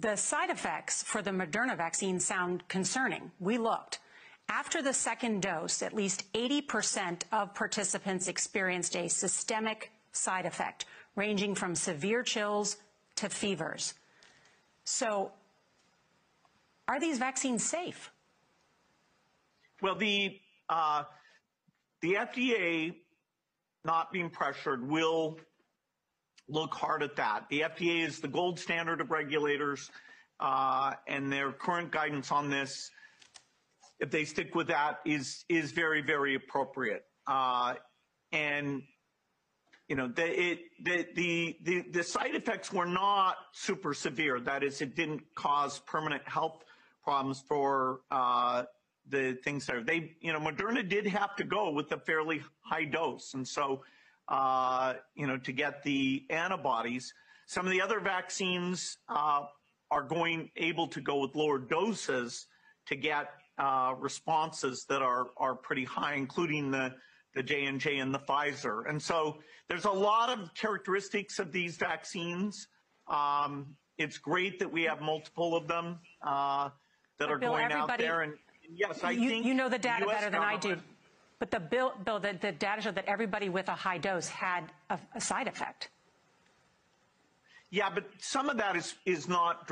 The side effects for the Moderna vaccine sound concerning. We looked. After the second dose, at least 80% of participants experienced a systemic side effect, ranging from severe chills to fevers. So, are these vaccines safe? Well, the uh, the FDA, not being pressured, will look hard at that. The FDA is the gold standard of regulators, uh, and their current guidance on this, if they stick with that, is is very very appropriate. Uh, and you know, the, it, the, the, the, the side effects were not super severe. That is, it didn't cause permanent health problems for uh, the things there. They, you know, Moderna did have to go with a fairly high dose, and so, uh, you know, to get the antibodies. Some of the other vaccines uh, are going able to go with lower doses to get uh, responses that are are pretty high, including the the J&J and the Pfizer. And so there's a lot of characteristics of these vaccines. Um, it's great that we have multiple of them uh, that but are Bill, going out there. And yes, I you, think you know the data the better than I do. But the bill, Bill, the, the data showed that everybody with a high dose had a, a side effect. Yeah, but some of that is is not.